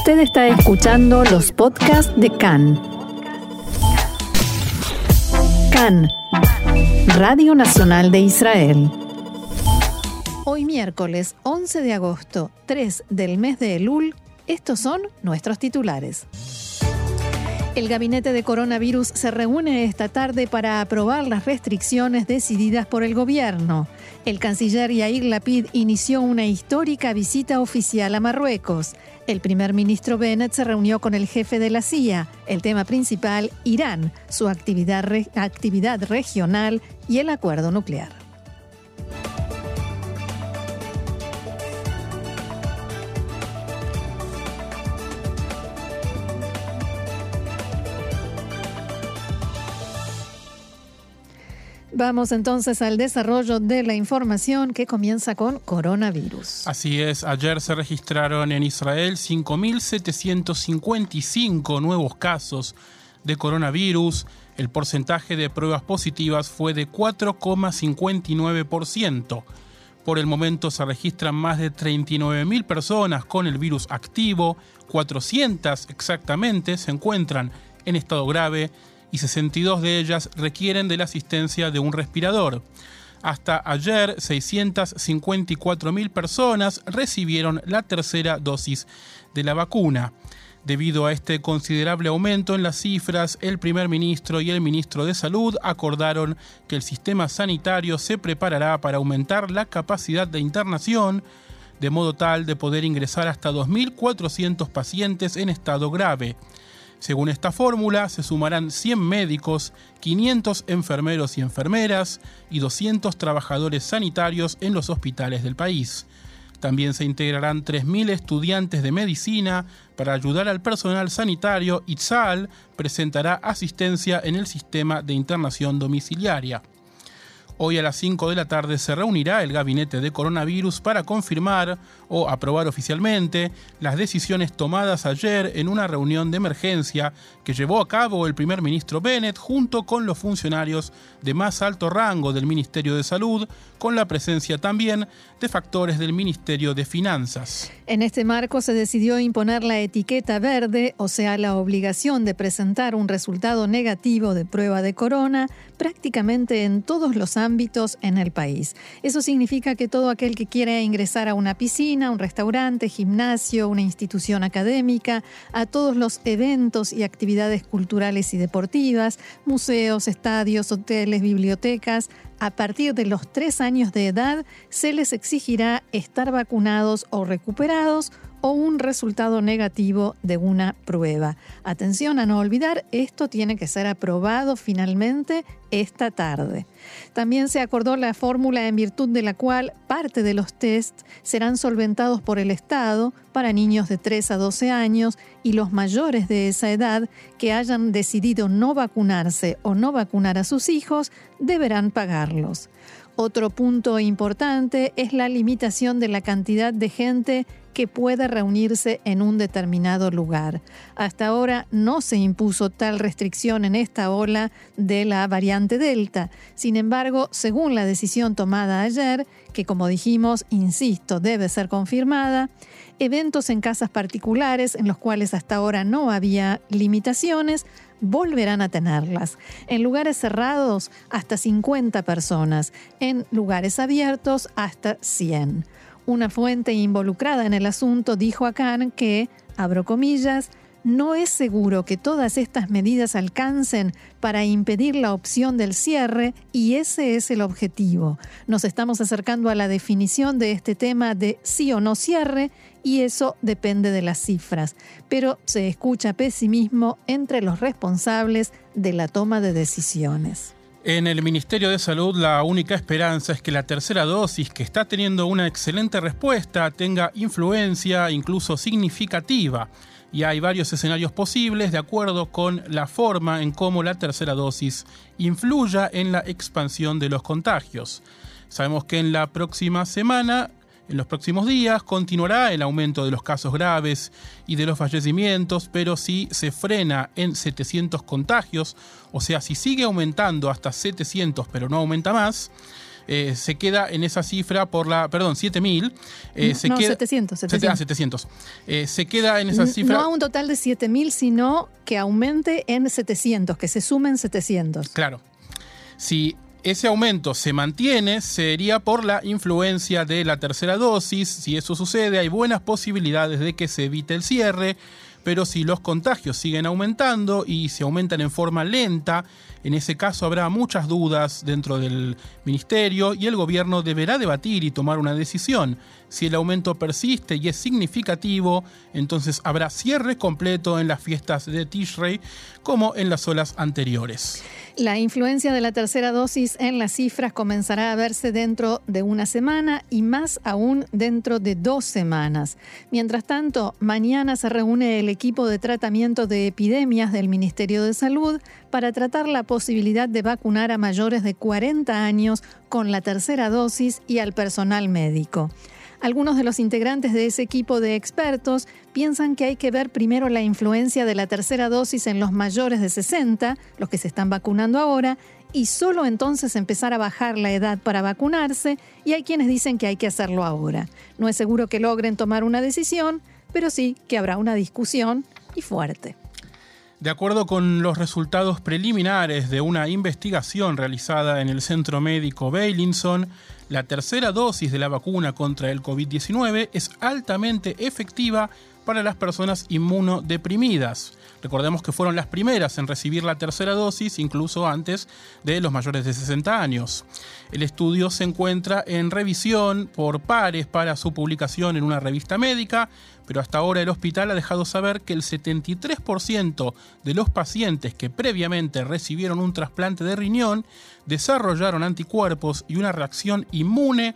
Usted está escuchando los podcasts de CAN. CAN, Radio Nacional de Israel. Hoy miércoles 11 de agosto, 3 del mes de Elul, estos son nuestros titulares. El gabinete de coronavirus se reúne esta tarde para aprobar las restricciones decididas por el gobierno. El canciller Yair Lapid inició una histórica visita oficial a Marruecos. El primer ministro Bennett se reunió con el jefe de la CIA. El tema principal, Irán, su actividad, actividad regional y el acuerdo nuclear. Vamos entonces al desarrollo de la información que comienza con coronavirus. Así es, ayer se registraron en Israel 5.755 nuevos casos de coronavirus. El porcentaje de pruebas positivas fue de 4,59%. Por el momento se registran más de 39.000 personas con el virus activo, 400 exactamente se encuentran en estado grave y 62 de ellas requieren de la asistencia de un respirador. Hasta ayer, 654.000 personas recibieron la tercera dosis de la vacuna. Debido a este considerable aumento en las cifras, el primer ministro y el ministro de Salud acordaron que el sistema sanitario se preparará para aumentar la capacidad de internación, de modo tal de poder ingresar hasta 2.400 pacientes en estado grave. Según esta fórmula, se sumarán 100 médicos, 500 enfermeros y enfermeras y 200 trabajadores sanitarios en los hospitales del país. También se integrarán 3.000 estudiantes de medicina para ayudar al personal sanitario y presentará asistencia en el sistema de internación domiciliaria. Hoy a las 5 de la tarde se reunirá el gabinete de coronavirus para confirmar o aprobar oficialmente las decisiones tomadas ayer en una reunión de emergencia que llevó a cabo el primer ministro Bennett junto con los funcionarios de más alto rango del Ministerio de Salud, con la presencia también de factores del Ministerio de Finanzas. En este marco se decidió imponer la etiqueta verde, o sea, la obligación de presentar un resultado negativo de prueba de corona prácticamente en todos los ámbitos en el país. Eso significa que todo aquel que quiera ingresar a una piscina, un restaurante, gimnasio, una institución académica, a todos los eventos y actividades culturales y deportivas, museos, estadios, hoteles, bibliotecas, a partir de los tres años de edad se les exigirá estar vacunados o recuperados o un resultado negativo de una prueba. Atención a no olvidar, esto tiene que ser aprobado finalmente esta tarde. También se acordó la fórmula en virtud de la cual parte de los test serán solventados por el Estado para niños de 3 a 12 años y los mayores de esa edad que hayan decidido no vacunarse o no vacunar a sus hijos deberán pagarlos. Otro punto importante es la limitación de la cantidad de gente que pueda reunirse en un determinado lugar. Hasta ahora no se impuso tal restricción en esta ola de la variante Delta. Sin embargo, según la decisión tomada ayer, que como dijimos, insisto, debe ser confirmada, eventos en casas particulares en los cuales hasta ahora no había limitaciones, volverán a tenerlas. En lugares cerrados, hasta 50 personas. En lugares abiertos, hasta 100. Una fuente involucrada en el asunto dijo a Khan que, abro comillas, no es seguro que todas estas medidas alcancen para impedir la opción del cierre y ese es el objetivo. Nos estamos acercando a la definición de este tema de sí o no cierre y eso depende de las cifras, pero se escucha pesimismo entre los responsables de la toma de decisiones. En el Ministerio de Salud la única esperanza es que la tercera dosis, que está teniendo una excelente respuesta, tenga influencia incluso significativa. Y hay varios escenarios posibles de acuerdo con la forma en cómo la tercera dosis influya en la expansión de los contagios. Sabemos que en la próxima semana en los próximos días continuará el aumento de los casos graves y de los fallecimientos, pero si se frena en 700 contagios, o sea, si sigue aumentando hasta 700 pero no aumenta más, eh, se queda en esa cifra por la, perdón, 7.000. Eh, se no, queda, 700. 700. Ah, 700. Eh, se queda en esa cifra. No a un total de 7.000, sino que aumente en 700, que se sumen 700. Claro. Si ese aumento se mantiene, sería por la influencia de la tercera dosis. Si eso sucede, hay buenas posibilidades de que se evite el cierre pero si los contagios siguen aumentando y se aumentan en forma lenta, en ese caso habrá muchas dudas dentro del ministerio y el gobierno deberá debatir y tomar una decisión. Si el aumento persiste y es significativo, entonces habrá cierre completo en las fiestas de Tishrei como en las olas anteriores. La influencia de la tercera dosis en las cifras comenzará a verse dentro de una semana y más aún dentro de dos semanas. Mientras tanto, mañana se reúne el equipo de tratamiento de epidemias del Ministerio de Salud para tratar la posibilidad de vacunar a mayores de 40 años con la tercera dosis y al personal médico. Algunos de los integrantes de ese equipo de expertos piensan que hay que ver primero la influencia de la tercera dosis en los mayores de 60, los que se están vacunando ahora, y solo entonces empezar a bajar la edad para vacunarse, y hay quienes dicen que hay que hacerlo ahora. No es seguro que logren tomar una decisión, pero sí que habrá una discusión y fuerte. De acuerdo con los resultados preliminares de una investigación realizada en el Centro Médico Beilinson, la tercera dosis de la vacuna contra el COVID-19 es altamente efectiva para las personas inmunodeprimidas. Recordemos que fueron las primeras en recibir la tercera dosis, incluso antes de los mayores de 60 años. El estudio se encuentra en revisión por pares para su publicación en una revista médica, pero hasta ahora el hospital ha dejado saber que el 73% de los pacientes que previamente recibieron un trasplante de riñón desarrollaron anticuerpos y una reacción inmune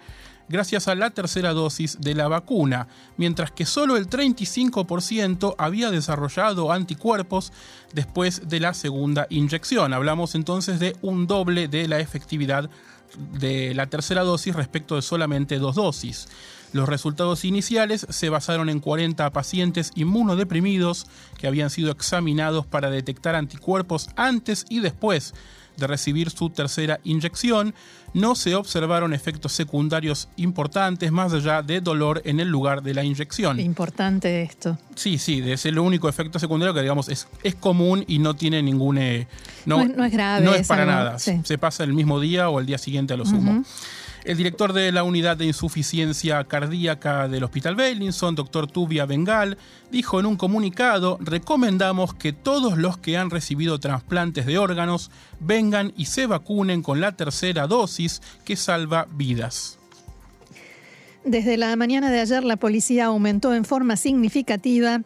gracias a la tercera dosis de la vacuna, mientras que solo el 35% había desarrollado anticuerpos después de la segunda inyección. Hablamos entonces de un doble de la efectividad de la tercera dosis respecto de solamente dos dosis. Los resultados iniciales se basaron en 40 pacientes inmunodeprimidos que habían sido examinados para detectar anticuerpos antes y después de recibir su tercera inyección. No se observaron efectos secundarios importantes más allá de dolor en el lugar de la inyección. Importante esto. Sí, sí, es el único efecto secundario que digamos es, es común y no tiene ningún... Eh, no, es, grave. No es, para nada. Se pasa el mismo día o el día siguiente a lo sumo. El director de la unidad de insuficiencia cardíaca del Hospital Bellinson, doctor Tubia Bengal, dijo en un comunicado, recomendamos que todos los que han recibido trasplantes de órganos vengan y se vacunen con la tercera dosis que salva vidas. Desde la mañana de ayer la policía aumentó en forma significativa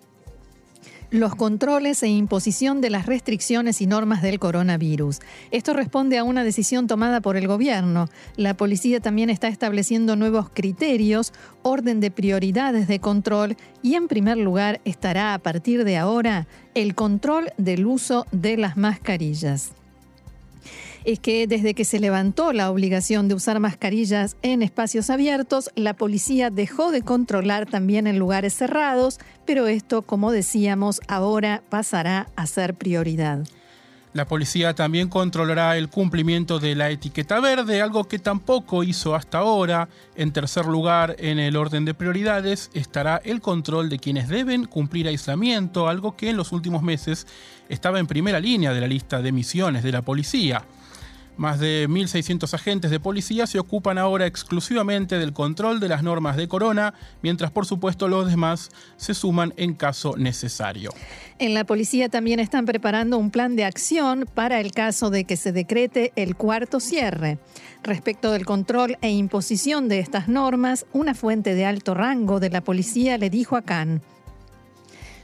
los controles e imposición de las restricciones y normas del coronavirus. Esto responde a una decisión tomada por el gobierno. La policía también está estableciendo nuevos criterios, orden de prioridades de control y en primer lugar estará a partir de ahora el control del uso de las mascarillas es que desde que se levantó la obligación de usar mascarillas en espacios abiertos, la policía dejó de controlar también en lugares cerrados, pero esto, como decíamos, ahora pasará a ser prioridad. La policía también controlará el cumplimiento de la etiqueta verde, algo que tampoco hizo hasta ahora. En tercer lugar, en el orden de prioridades, estará el control de quienes deben cumplir aislamiento, algo que en los últimos meses estaba en primera línea de la lista de misiones de la policía. Más de 1.600 agentes de policía se ocupan ahora exclusivamente del control de las normas de corona, mientras por supuesto los demás se suman en caso necesario. En la policía también están preparando un plan de acción para el caso de que se decrete el cuarto cierre. Respecto del control e imposición de estas normas, una fuente de alto rango de la policía le dijo a Khan,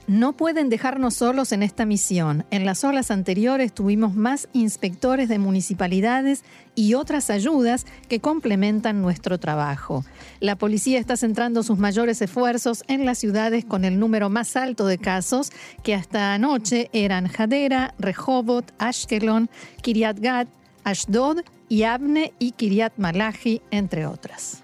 no pueden dejarnos solos en esta misión. En las olas anteriores tuvimos más inspectores de municipalidades y otras ayudas que complementan nuestro trabajo. La policía está centrando sus mayores esfuerzos en las ciudades con el número más alto de casos, que hasta anoche eran Hadera, Rehovot, Ashkelon, Kiryat Gat, Ashdod, Yabne y Kiryat Malachi, entre otras.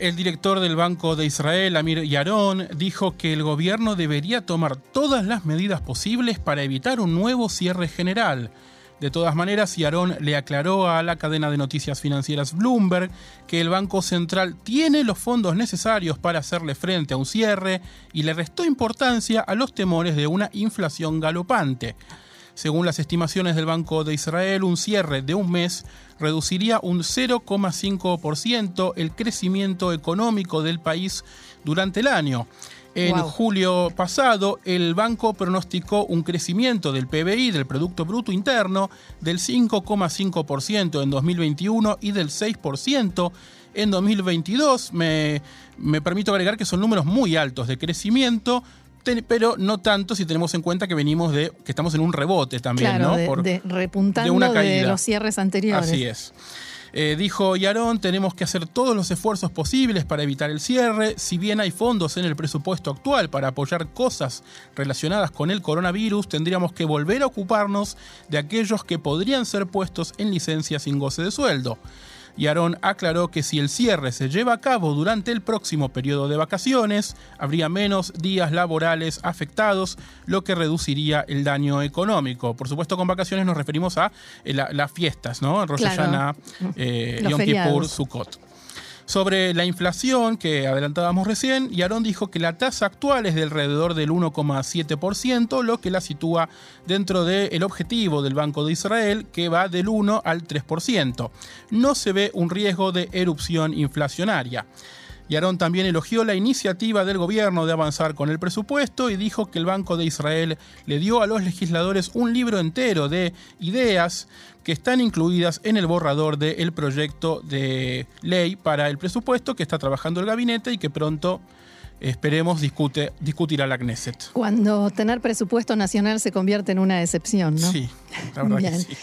El director del Banco de Israel, Amir Yaron, dijo que el gobierno debería tomar todas las medidas posibles para evitar un nuevo cierre general. De todas maneras, Yaron le aclaró a la cadena de noticias financieras Bloomberg que el Banco Central tiene los fondos necesarios para hacerle frente a un cierre y le restó importancia a los temores de una inflación galopante. Según las estimaciones del Banco de Israel, un cierre de un mes reduciría un 0,5% el crecimiento económico del país durante el año. En julio pasado, el banco pronosticó un crecimiento del PBI, del Producto Bruto Interno, del 5,5% en 2021 y del 6% en 2022. Me, me permito agregar que son números muy altos de crecimiento, pero no tanto si tenemos en cuenta que venimos de que estamos en un rebote también, ¿no? de, repuntando de, los cierres anteriores. Así es. Eh, dijo Yarón, tenemos que hacer todos los esfuerzos posibles para evitar el cierre. Si bien hay fondos en el presupuesto actual para apoyar cosas relacionadas con el coronavirus, tendríamos que volver a ocuparnos de aquellos que podrían ser puestos en licencia sin goce de sueldo y Aarón aclaró que si el cierre se lleva a cabo durante el próximo periodo de vacaciones, habría menos días laborales afectados, lo que reduciría el daño económico. Por supuesto, con vacaciones nos referimos a eh, las fiestas, ¿no? Rosh Hashanah, eh, Yom Kippur, Sukkot. Sobre la inflación que adelantábamos recién, Yaron dijo que la tasa actual es de alrededor del 1,7%, lo que la sitúa dentro del objetivo del Banco de Israel, que va del 1 al 3%. No se ve un riesgo de erupción inflacionaria. Yaron también elogió la iniciativa del gobierno de avanzar con el presupuesto y dijo que el Banco de Israel le dio a los legisladores un libro entero de ideas que están incluidas en el borrador del proyecto de ley para el presupuesto que está trabajando el gabinete y que pronto esperemos discute, discutirá la Knesset. Cuando tener presupuesto nacional se convierte en una excepción, ¿no? Sí, la verdad que sí.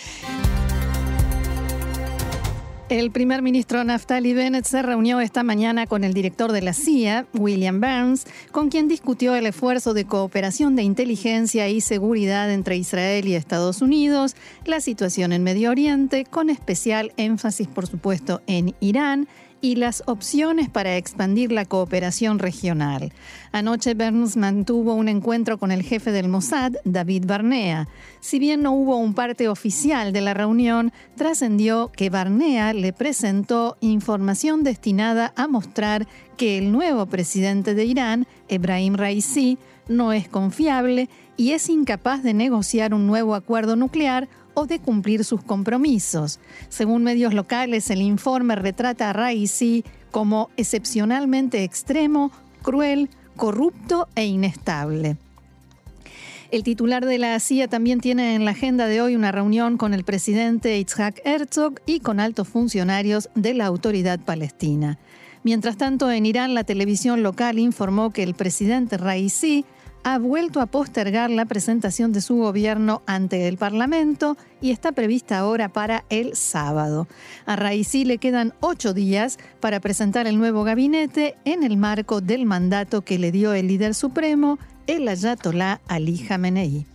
El primer ministro Naftali Bennett se reunió esta mañana con el director de la CIA, William Burns, con quien discutió el esfuerzo de cooperación de inteligencia y seguridad entre Israel y Estados Unidos, la situación en Medio Oriente, con especial énfasis, por supuesto, en Irán y las opciones para expandir la cooperación regional. Anoche Burns mantuvo un encuentro con el jefe del Mossad, David Barnea. Si bien no hubo un parte oficial de la reunión, trascendió que Barnea le presentó información destinada a mostrar que el nuevo presidente de Irán, Ebrahim Raisi, no es confiable y es incapaz de negociar un nuevo acuerdo nuclear o de cumplir sus compromisos. Según medios locales, el informe retrata a Raisi como excepcionalmente extremo, cruel, corrupto e inestable. El titular de la CIA también tiene en la agenda de hoy una reunión con el presidente Itzhak Herzog y con altos funcionarios de la autoridad palestina. Mientras tanto, en Irán, la televisión local informó que el presidente Raisi ha vuelto a postergar la presentación de su gobierno ante el Parlamento y está prevista ahora para el sábado. A Raisi le quedan ocho días para presentar el nuevo gabinete en el marco del mandato que le dio el líder supremo, el ayatolá Ali Khamenei.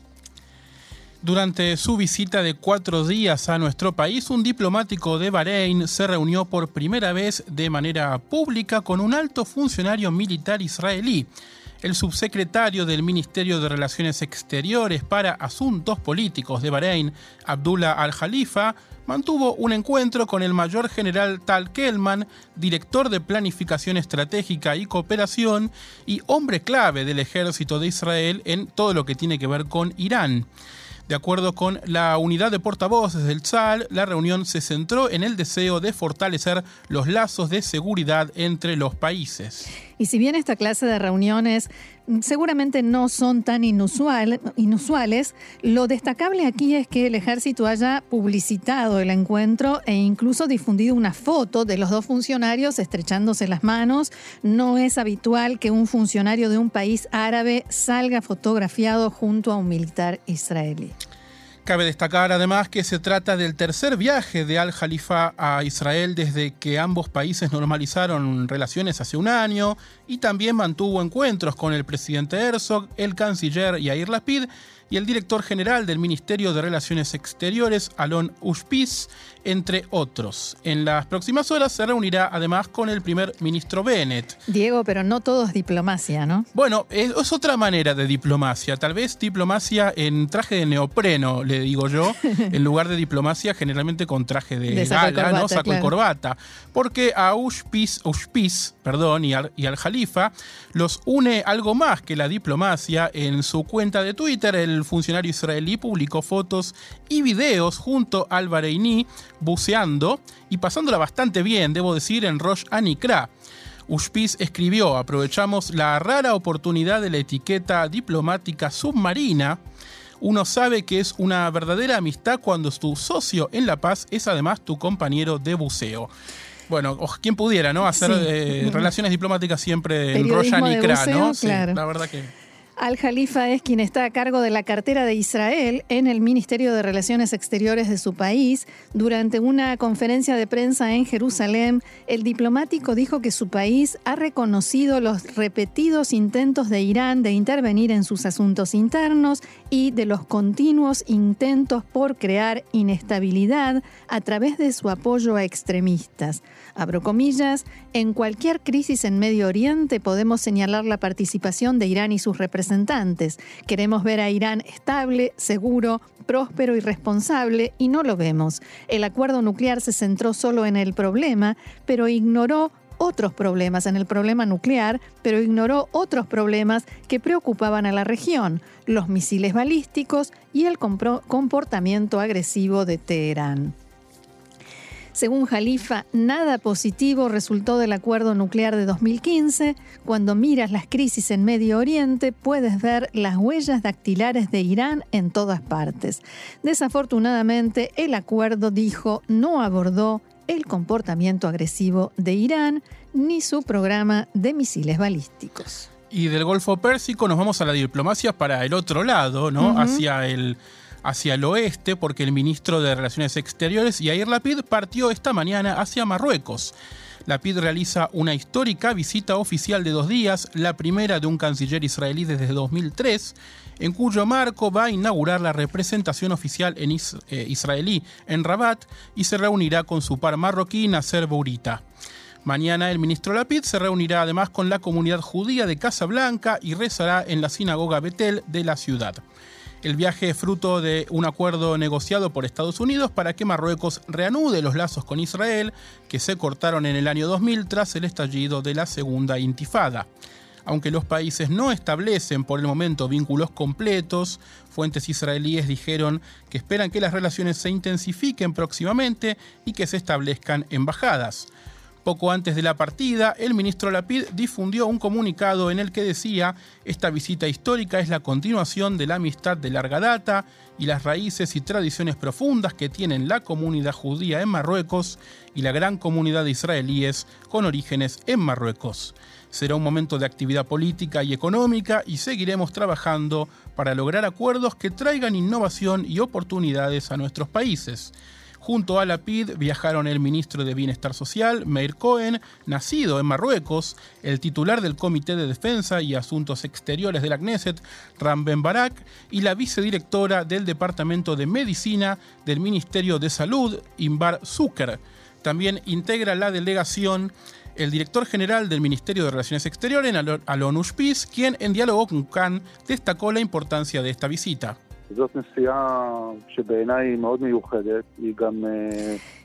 Durante su visita de cuatro días a nuestro país, un diplomático de Bahrein se reunió por primera vez de manera pública con un alto funcionario militar israelí el subsecretario del Ministerio de Relaciones Exteriores para Asuntos Políticos de Bahrein, Abdullah al-Khalifa, mantuvo un encuentro con el mayor general Tal Kelman, director de Planificación Estratégica y Cooperación y hombre clave del ejército de Israel en todo lo que tiene que ver con Irán. De acuerdo con la unidad de portavoces del Tzal, la reunión se centró en el deseo de fortalecer los lazos de seguridad entre los países. Y si bien esta clase de reuniones seguramente no son tan inusual, inusuales, lo destacable aquí es que el ejército haya publicitado el encuentro e incluso difundido una foto de los dos funcionarios estrechándose las manos. No es habitual que un funcionario de un país árabe salga fotografiado junto a un militar israelí. Cabe destacar además que se trata del tercer viaje de Al-Jalifa a Israel desde que ambos países normalizaron relaciones hace un año y también mantuvo encuentros con el presidente Herzog, el canciller Yair Lapid y el director general del Ministerio de Relaciones Exteriores, Alon Ushpiz, entre otros. En las próximas horas se reunirá además con el primer ministro Bennett. Diego, pero no todo es diplomacia, ¿no? Bueno, es, otra manera de diplomacia. Tal vez diplomacia en traje de neopreno, le digo yo, en lugar de diplomacia generalmente con traje de, gala, ¿no? Saco y corbata. Porque a Ushpiz, perdón, y al, y al Jalifa los une algo más que la diplomacia. En su cuenta de Twitter, el funcionario israelí publicó fotos y videos junto al Bahreini buceando y pasándola bastante bien, debo decir, en Rosh Anikra. Ushpiz escribió, aprovechamos la rara oportunidad de la etiqueta diplomática submarina. Uno sabe que es una verdadera amistad cuando tu socio en La Paz es además tu compañero de buceo. Bueno, quien pudiera, ¿no? Hacer eh, relaciones diplomáticas siempre en Rosh Anikra, ¿no? Sí, la verdad que... Al-Jalifa es quien está a cargo de la cartera de Israel en el Ministerio de Relaciones Exteriores de su país. Durante una conferencia de prensa en Jerusalén, el diplomático dijo que su país ha reconocido los repetidos intentos de Irán de intervenir en sus asuntos internos y de los continuos intentos por crear inestabilidad a través de su apoyo a extremistas. Abro comillas, en cualquier crisis en Medio Oriente podemos señalar la participación de Irán y sus representantes. Queremos ver a Irán estable, seguro, próspero y responsable y no lo vemos. El acuerdo nuclear se centró solo en el problema, pero ignoró otros problemas en el problema nuclear, pero ignoró otros problemas que preocupaban a la región, los misiles balísticos y el comportamiento agresivo de Teherán. Según Jalifa, nada positivo resultó del acuerdo nuclear de 2015. Cuando miras las crisis en Medio Oriente, puedes ver las huellas dactilares de Irán en todas partes. Desafortunadamente, el acuerdo, dijo, no abordó el comportamiento agresivo de Irán ni su programa de misiles balísticos. Y del Golfo Pérsico nos vamos a la diplomacia para el otro lado, ¿no? Hacia el hacia el oeste porque el ministro de Relaciones Exteriores, Yair Lapid, partió esta mañana hacia Marruecos. Lapid realiza una histórica visita oficial de dos días, la primera de un canciller israelí desde 2003, en cuyo marco va a inaugurar la representación oficial en eh, israelí en Rabat y se reunirá con su par marroquí Nasser Bourita. Mañana el ministro Lapid se reunirá además con la comunidad judía de Casablanca y rezará en la sinagoga Betel de la ciudad. El viaje es fruto de un acuerdo negociado por Estados Unidos para que Marruecos reanude los lazos con Israel, que se cortaron en el año 2000 tras el estallido de la Segunda Intifada. Aunque los países no establecen por el momento vínculos completos, fuentes israelíes dijeron que esperan que las relaciones se intensifiquen próximamente y que se establezcan embajadas. Poco antes de la partida, el ministro Lapid difundió un comunicado en el que decía, esta visita histórica es la continuación de la amistad de larga data y las raíces y tradiciones profundas que tienen la comunidad judía en Marruecos y la gran comunidad de israelíes con orígenes en Marruecos. Será un momento de actividad política y económica y seguiremos trabajando para lograr acuerdos que traigan innovación y oportunidades a nuestros países. Junto a la PID viajaron el ministro de Bienestar Social, Meir Cohen, nacido en Marruecos, el titular del Comité de Defensa y Asuntos Exteriores de la Knesset, Ram Ben Barak, y la vicedirectora del Departamento de Medicina del Ministerio de Salud, Imbar Zucker. También integra la delegación el director general del Ministerio de Relaciones Exteriores, Alon Ushpiz, quien en diálogo con Khan destacó la importancia de esta visita.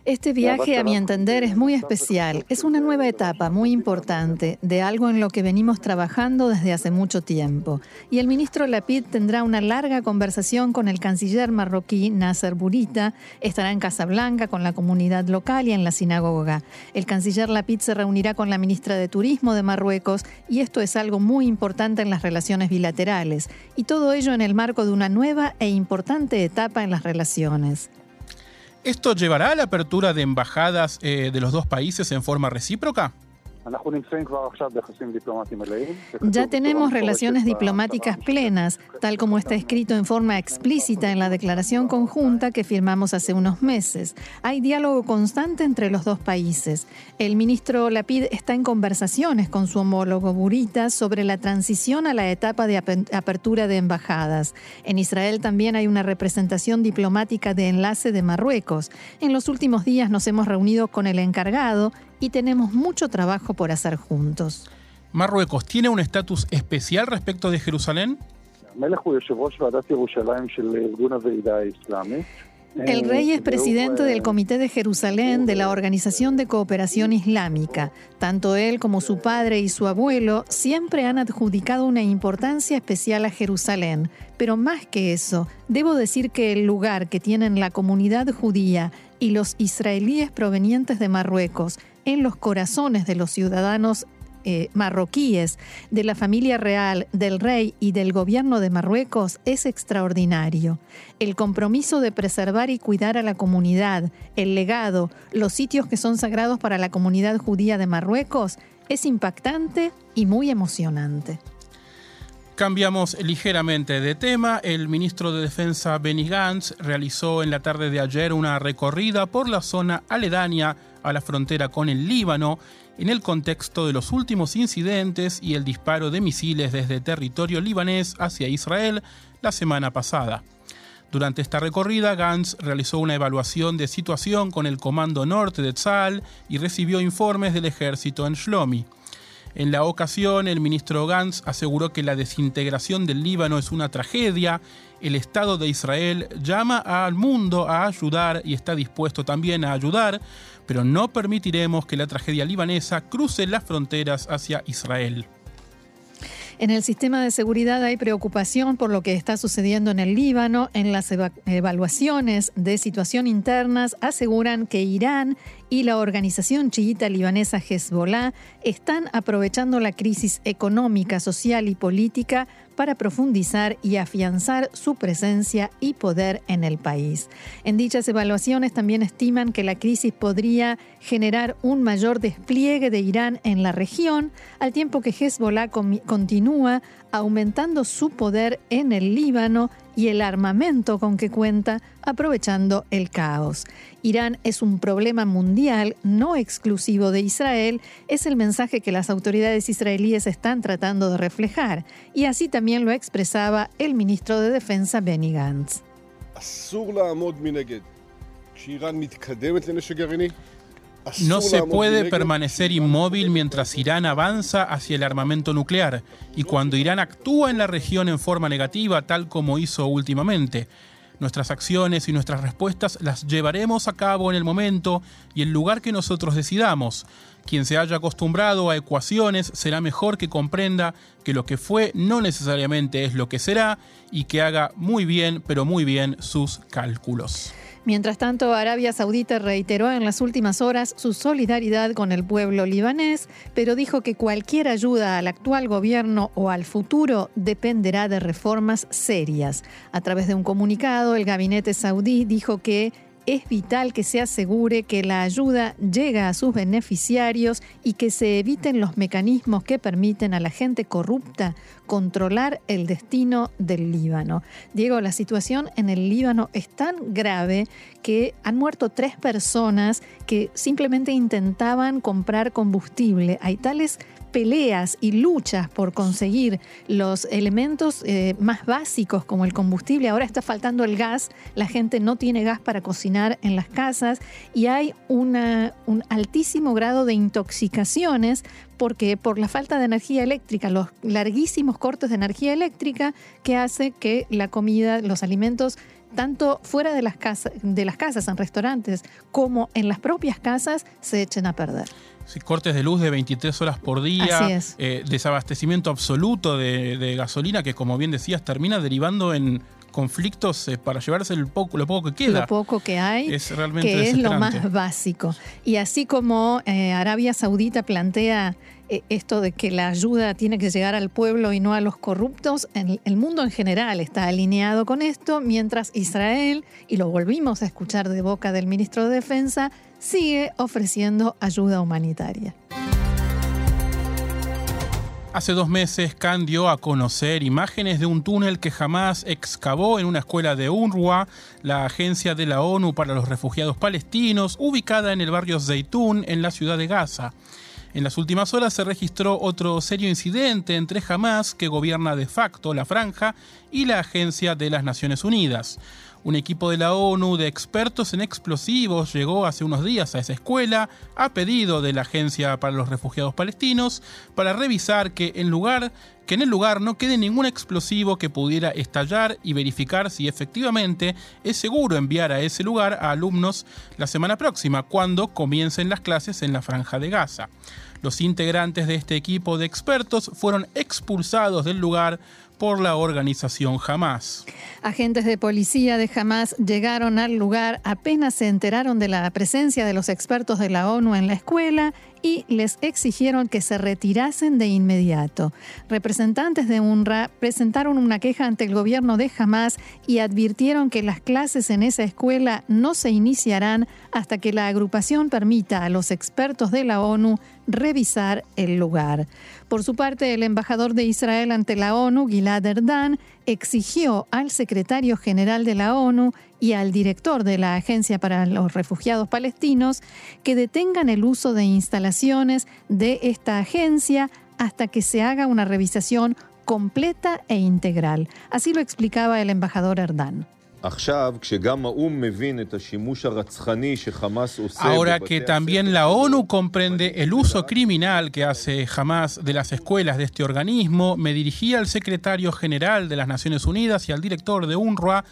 Este viaje, a mi entender, es muy especial. Es una nueva etapa muy importante de algo en lo que venimos trabajando desde hace mucho tiempo. Y el ministro Lapid tendrá una larga conversación con el canciller marroquí Nasser Burita. Estará en Casablanca con la comunidad local y en la sinagoga. El canciller Lapid se reunirá con la ministra de Turismo de Marruecos y esto es algo muy importante en las relaciones bilaterales. Y todo ello en el marco de una nueva e importante etapa en las relaciones. ¿Esto llevará a la apertura de embajadas eh, de los dos países en forma recíproca? Ya tenemos relaciones diplomáticas plenas, tal como está escrito en forma explícita en la declaración conjunta que firmamos hace unos meses. Hay diálogo constante entre los dos países. El ministro Lapid está en conversaciones con su homólogo Burita sobre la transición a la etapa de apertura de embajadas. En Israel también hay una representación diplomática de enlace de Marruecos. En los últimos días nos hemos reunido con el encargado y tenemos mucho trabajo por hacer juntos. Marruecos tiene un estatus especial respecto de Jerusalén. El rey es presidente del Comité de Jerusalén de la Organización de Cooperación Islámica. Tanto él como su padre y su abuelo siempre han adjudicado una importancia especial a Jerusalén. Pero más que eso, debo decir que el lugar que tienen la comunidad judía y los israelíes provenientes de Marruecos en los corazones de los ciudadanos eh, marroquíes, de la familia real, del rey y del gobierno de Marruecos es extraordinario. El compromiso de preservar y cuidar a la comunidad, el legado, los sitios que son sagrados para la comunidad judía de Marruecos es impactante y muy emocionante. Cambiamos ligeramente de tema. El ministro de Defensa Benny Gantz realizó en la tarde de ayer una recorrida por la zona aledaña a la frontera con el Líbano en el contexto de los últimos incidentes y el disparo de misiles desde territorio libanés hacia Israel la semana pasada. Durante esta recorrida, Gantz realizó una evaluación de situación con el Comando Norte de Tzal y recibió informes del ejército en Shlomi. En la ocasión, el ministro Gantz aseguró que la desintegración del Líbano es una tragedia, el Estado de Israel llama al mundo a ayudar y está dispuesto también a ayudar, pero no permitiremos que la tragedia libanesa cruce las fronteras hacia Israel. En el sistema de seguridad hay preocupación por lo que está sucediendo en el Líbano. En las evaluaciones de situación internas aseguran que Irán y la organización chiita libanesa Hezbollah están aprovechando la crisis económica, social y política para profundizar y afianzar su presencia y poder en el país. En dichas evaluaciones también estiman que la crisis podría generar un mayor despliegue de Irán en la región, al tiempo que Hezbollah continúa aumentando su poder en el Líbano y el armamento con que cuenta, aprovechando el caos. Irán es un problema mundial, no exclusivo de Israel, es el mensaje que las autoridades israelíes están tratando de reflejar, y así también lo expresaba el ministro de Defensa Benny Gantz. No se puede permanecer inmóvil mientras Irán avanza hacia el armamento nuclear y cuando Irán actúa en la región en forma negativa, tal como hizo últimamente. Nuestras acciones y nuestras respuestas las llevaremos a cabo en el momento y el lugar que nosotros decidamos. Quien se haya acostumbrado a ecuaciones será mejor que comprenda que lo que fue no necesariamente es lo que será y que haga muy bien, pero muy bien sus cálculos. Mientras tanto, Arabia Saudita reiteró en las últimas horas su solidaridad con el pueblo libanés, pero dijo que cualquier ayuda al actual gobierno o al futuro dependerá de reformas serias. A través de un comunicado, el gabinete saudí dijo que es vital que se asegure que la ayuda llega a sus beneficiarios y que se eviten los mecanismos que permiten a la gente corrupta controlar el destino del Líbano. Diego, la situación en el Líbano es tan grave que han muerto tres personas que simplemente intentaban comprar combustible. Hay tales peleas y luchas por conseguir los elementos eh, más básicos como el combustible. Ahora está faltando el gas, la gente no tiene gas para cocinar en las casas y hay una, un altísimo grado de intoxicaciones porque por la falta de energía eléctrica, los larguísimos cortes de energía eléctrica que hace que la comida, los alimentos tanto fuera de las, casas, de las casas, en restaurantes, como en las propias casas, se echen a perder cortes de luz de 23 horas por día, eh, desabastecimiento absoluto de, gasolina que, como bien decías, termina derivando en conflictos eh, para llevarse el poco, lo poco que queda. Lo poco que hay, es realmente que es lo más básico. Y así como eh, Arabia Saudita plantea esto de que la ayuda tiene que llegar al pueblo y no a los corruptos, el mundo en general está alineado con esto, mientras Israel, y lo volvimos a escuchar de boca del ministro de Defensa, sigue ofreciendo ayuda humanitaria. Hace dos meses, Khan dio a conocer imágenes de un túnel que jamás excavó en una escuela de UNRWA, la agencia de la ONU para los refugiados palestinos, ubicada en el barrio Zeytun, en la ciudad de Gaza. En las últimas horas se registró otro serio incidente entre Hamas, que gobierna de facto la franja, y la Agencia de las Naciones Unidas. Un equipo de la ONU de expertos en explosivos llegó hace unos días a esa escuela a pedido de la Agencia para los Refugiados Palestinos para revisar que en lugar que en el lugar no quede ningún explosivo que pudiera estallar y verificar si efectivamente es seguro enviar a ese lugar a alumnos la semana próxima, cuando comiencen las clases en la franja de Gaza. Los integrantes de este equipo de expertos fueron expulsados del lugar por la organización Hamas. Agentes de policía de Hamas llegaron al lugar apenas se enteraron de la presencia de los expertos de la ONU en la escuela y les exigieron que se retirasen de inmediato. Representantes de UNRWA presentaron una queja ante el gobierno de Hamas y advirtieron que las clases en esa escuela no se iniciarán hasta que la agrupación permita a los expertos de la ONU revisar el lugar. Por su parte, el embajador de Israel ante la ONU, Gilad Erdan, exigió al secretario general de la ONU y al director de la Agencia para los Refugiados Palestinos que detengan el uso de instalaciones de esta agencia hasta que se haga una revisación completa e integral. Así lo explicaba el embajador Erdán. Ahora que también la ONU comprende el uso criminal que hace Hamas de las escuelas de este organismo, me dirigí al secretario general de las Naciones Unidas y al director de UNRWA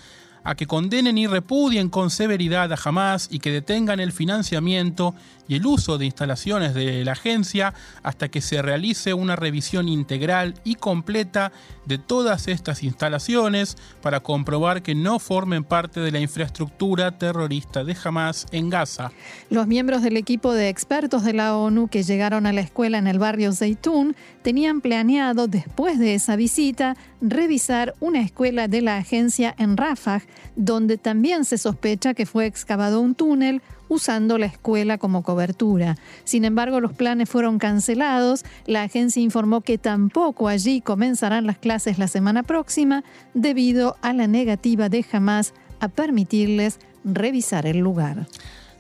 a que condenen y repudien con severidad a Hamas y que detengan el financiamiento y el uso de instalaciones de la agencia hasta que se realice una revisión integral y completa de todas estas instalaciones para comprobar que no formen parte de la infraestructura terrorista de Hamas en Gaza. Los miembros del equipo de expertos de la ONU que llegaron a la escuela en el barrio Zeytun tenían planeado, después de esa visita, revisar una escuela de la agencia en Rafah, donde también se sospecha que fue excavado un túnel usando la escuela como cobertura. Sin embargo, los planes fueron cancelados. La agencia informó que tampoco allí comenzarán las clases la semana próxima debido a la negativa de Hamas a permitirles revisar el lugar.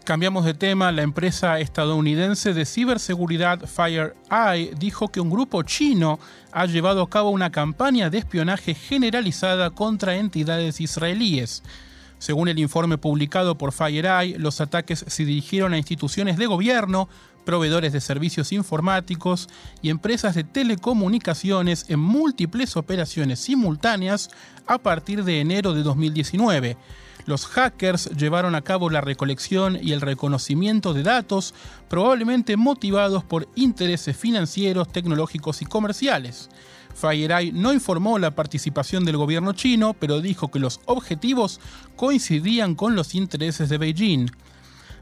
Cambiamos de tema. La empresa estadounidense de ciberseguridad FireEye dijo que un grupo chino ha llevado a cabo una campaña de espionaje generalizada contra entidades israelíes. Según el informe publicado por FireEye, los ataques se dirigieron a instituciones de gobierno, proveedores de servicios informáticos y empresas de telecomunicaciones en múltiples operaciones simultáneas a partir de enero de 2019. Los hackers llevaron a cabo la recolección y el reconocimiento de datos, probablemente motivados por intereses financieros, tecnológicos y comerciales. FireEye no informó la participación del gobierno chino, pero dijo que los objetivos coincidían con los intereses de Beijing.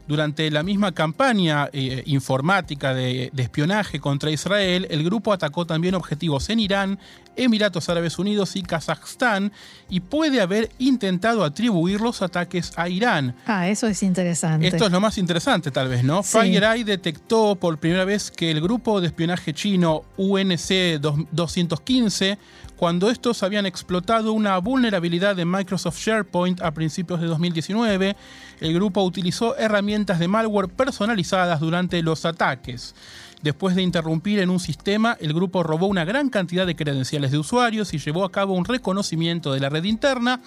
Durante la misma campaña eh, informática de, espionaje contra Israel, el grupo atacó también objetivos en Irán, Emiratos Árabes Unidos y Kazajstán y puede haber intentado atribuir los ataques a Irán. Ah, eso es interesante. Esto es lo más interesante tal vez, ¿no? FireEye detectó por primera vez que el grupo de espionaje chino UNC 215 cuando estos habían explotado una vulnerabilidad de Microsoft SharePoint a principios de 2019, el grupo utilizó herramientas de malware personalizadas durante los ataques. Después de interrumpir en un sistema, el grupo robó una gran cantidad de credenciales de usuarios y llevó a cabo un reconocimiento de la red interna.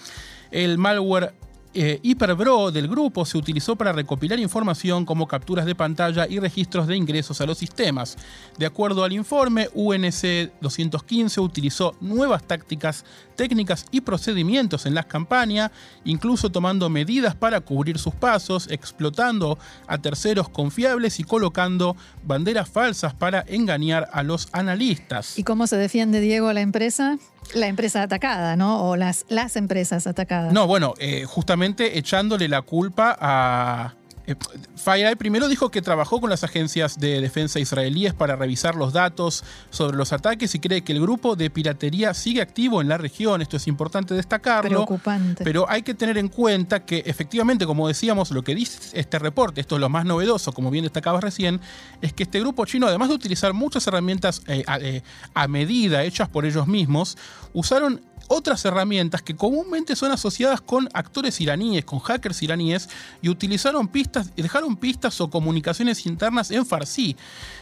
El malware eh, Hyperbro del grupo se utilizó para recopilar información como capturas de pantalla y registros de ingresos a los sistemas. De acuerdo al informe, UNC 215 utilizó nuevas tácticas, técnicas y procedimientos en las campañas, incluso tomando medidas para cubrir sus pasos, explotando a terceros confiables y colocando banderas falsas para engañar a los analistas. ¿Y cómo se defiende Diego la empresa? La empresa atacada, ¿no? O las, las empresas atacadas. No, bueno, eh, justamente echándole la culpa a, Eh, FireEye primero dijo que trabajó con las agencias de defensa israelíes para revisar los datos sobre los ataques y cree que el grupo de piratería sigue activo en la región. Esto es importante destacarlo. Preocupante. Pero hay que tener en cuenta que efectivamente, como decíamos, lo que dice este reporte, esto es lo más novedoso, como bien destacabas recién, es que este grupo chino, además de utilizar muchas herramientas eh, eh, a medida hechas por ellos mismos, usaron otras herramientas que comúnmente son asociadas con actores iraníes, con hackers iraníes, y utilizaron pistas, dejaron pistas o comunicaciones internas en farsi,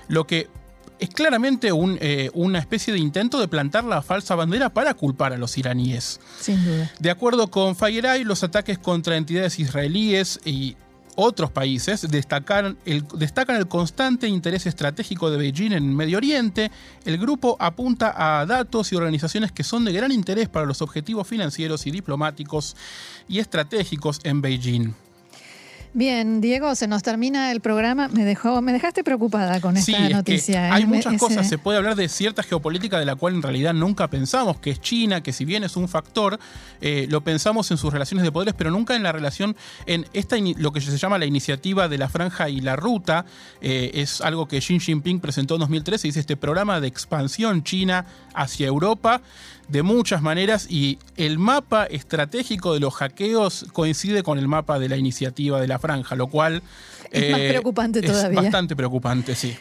lo que es claramente eh, una especie de intento de plantar la falsa bandera para culpar a los iraníes. Sin duda. De acuerdo con FireEye, los ataques contra entidades israelíes y otros países destacan el, constante interés estratégico de Beijing en Medio Oriente. El grupo apunta a datos y organizaciones que son de gran interés para los objetivos financieros y diplomáticos y estratégicos en Beijing. Bien, Diego, se nos termina el programa. Me dejó, me dejaste preocupada con esta noticia. ¿eh? hay muchas cosas. Se puede hablar de cierta geopolítica de la cual en realidad nunca pensamos, que es China, que si bien es un factor, eh, lo pensamos en sus relaciones de poderes, pero nunca en la relación en esta lo que se llama la iniciativa de la franja y la ruta. Eh, es algo que Xi Jinping presentó en 2013. Dice este programa de expansión China hacia Europa de muchas maneras y el mapa estratégico de los hackeos coincide con el mapa de la iniciativa de la franja, lo cual es más preocupante todavía. Es bastante preocupante, sí.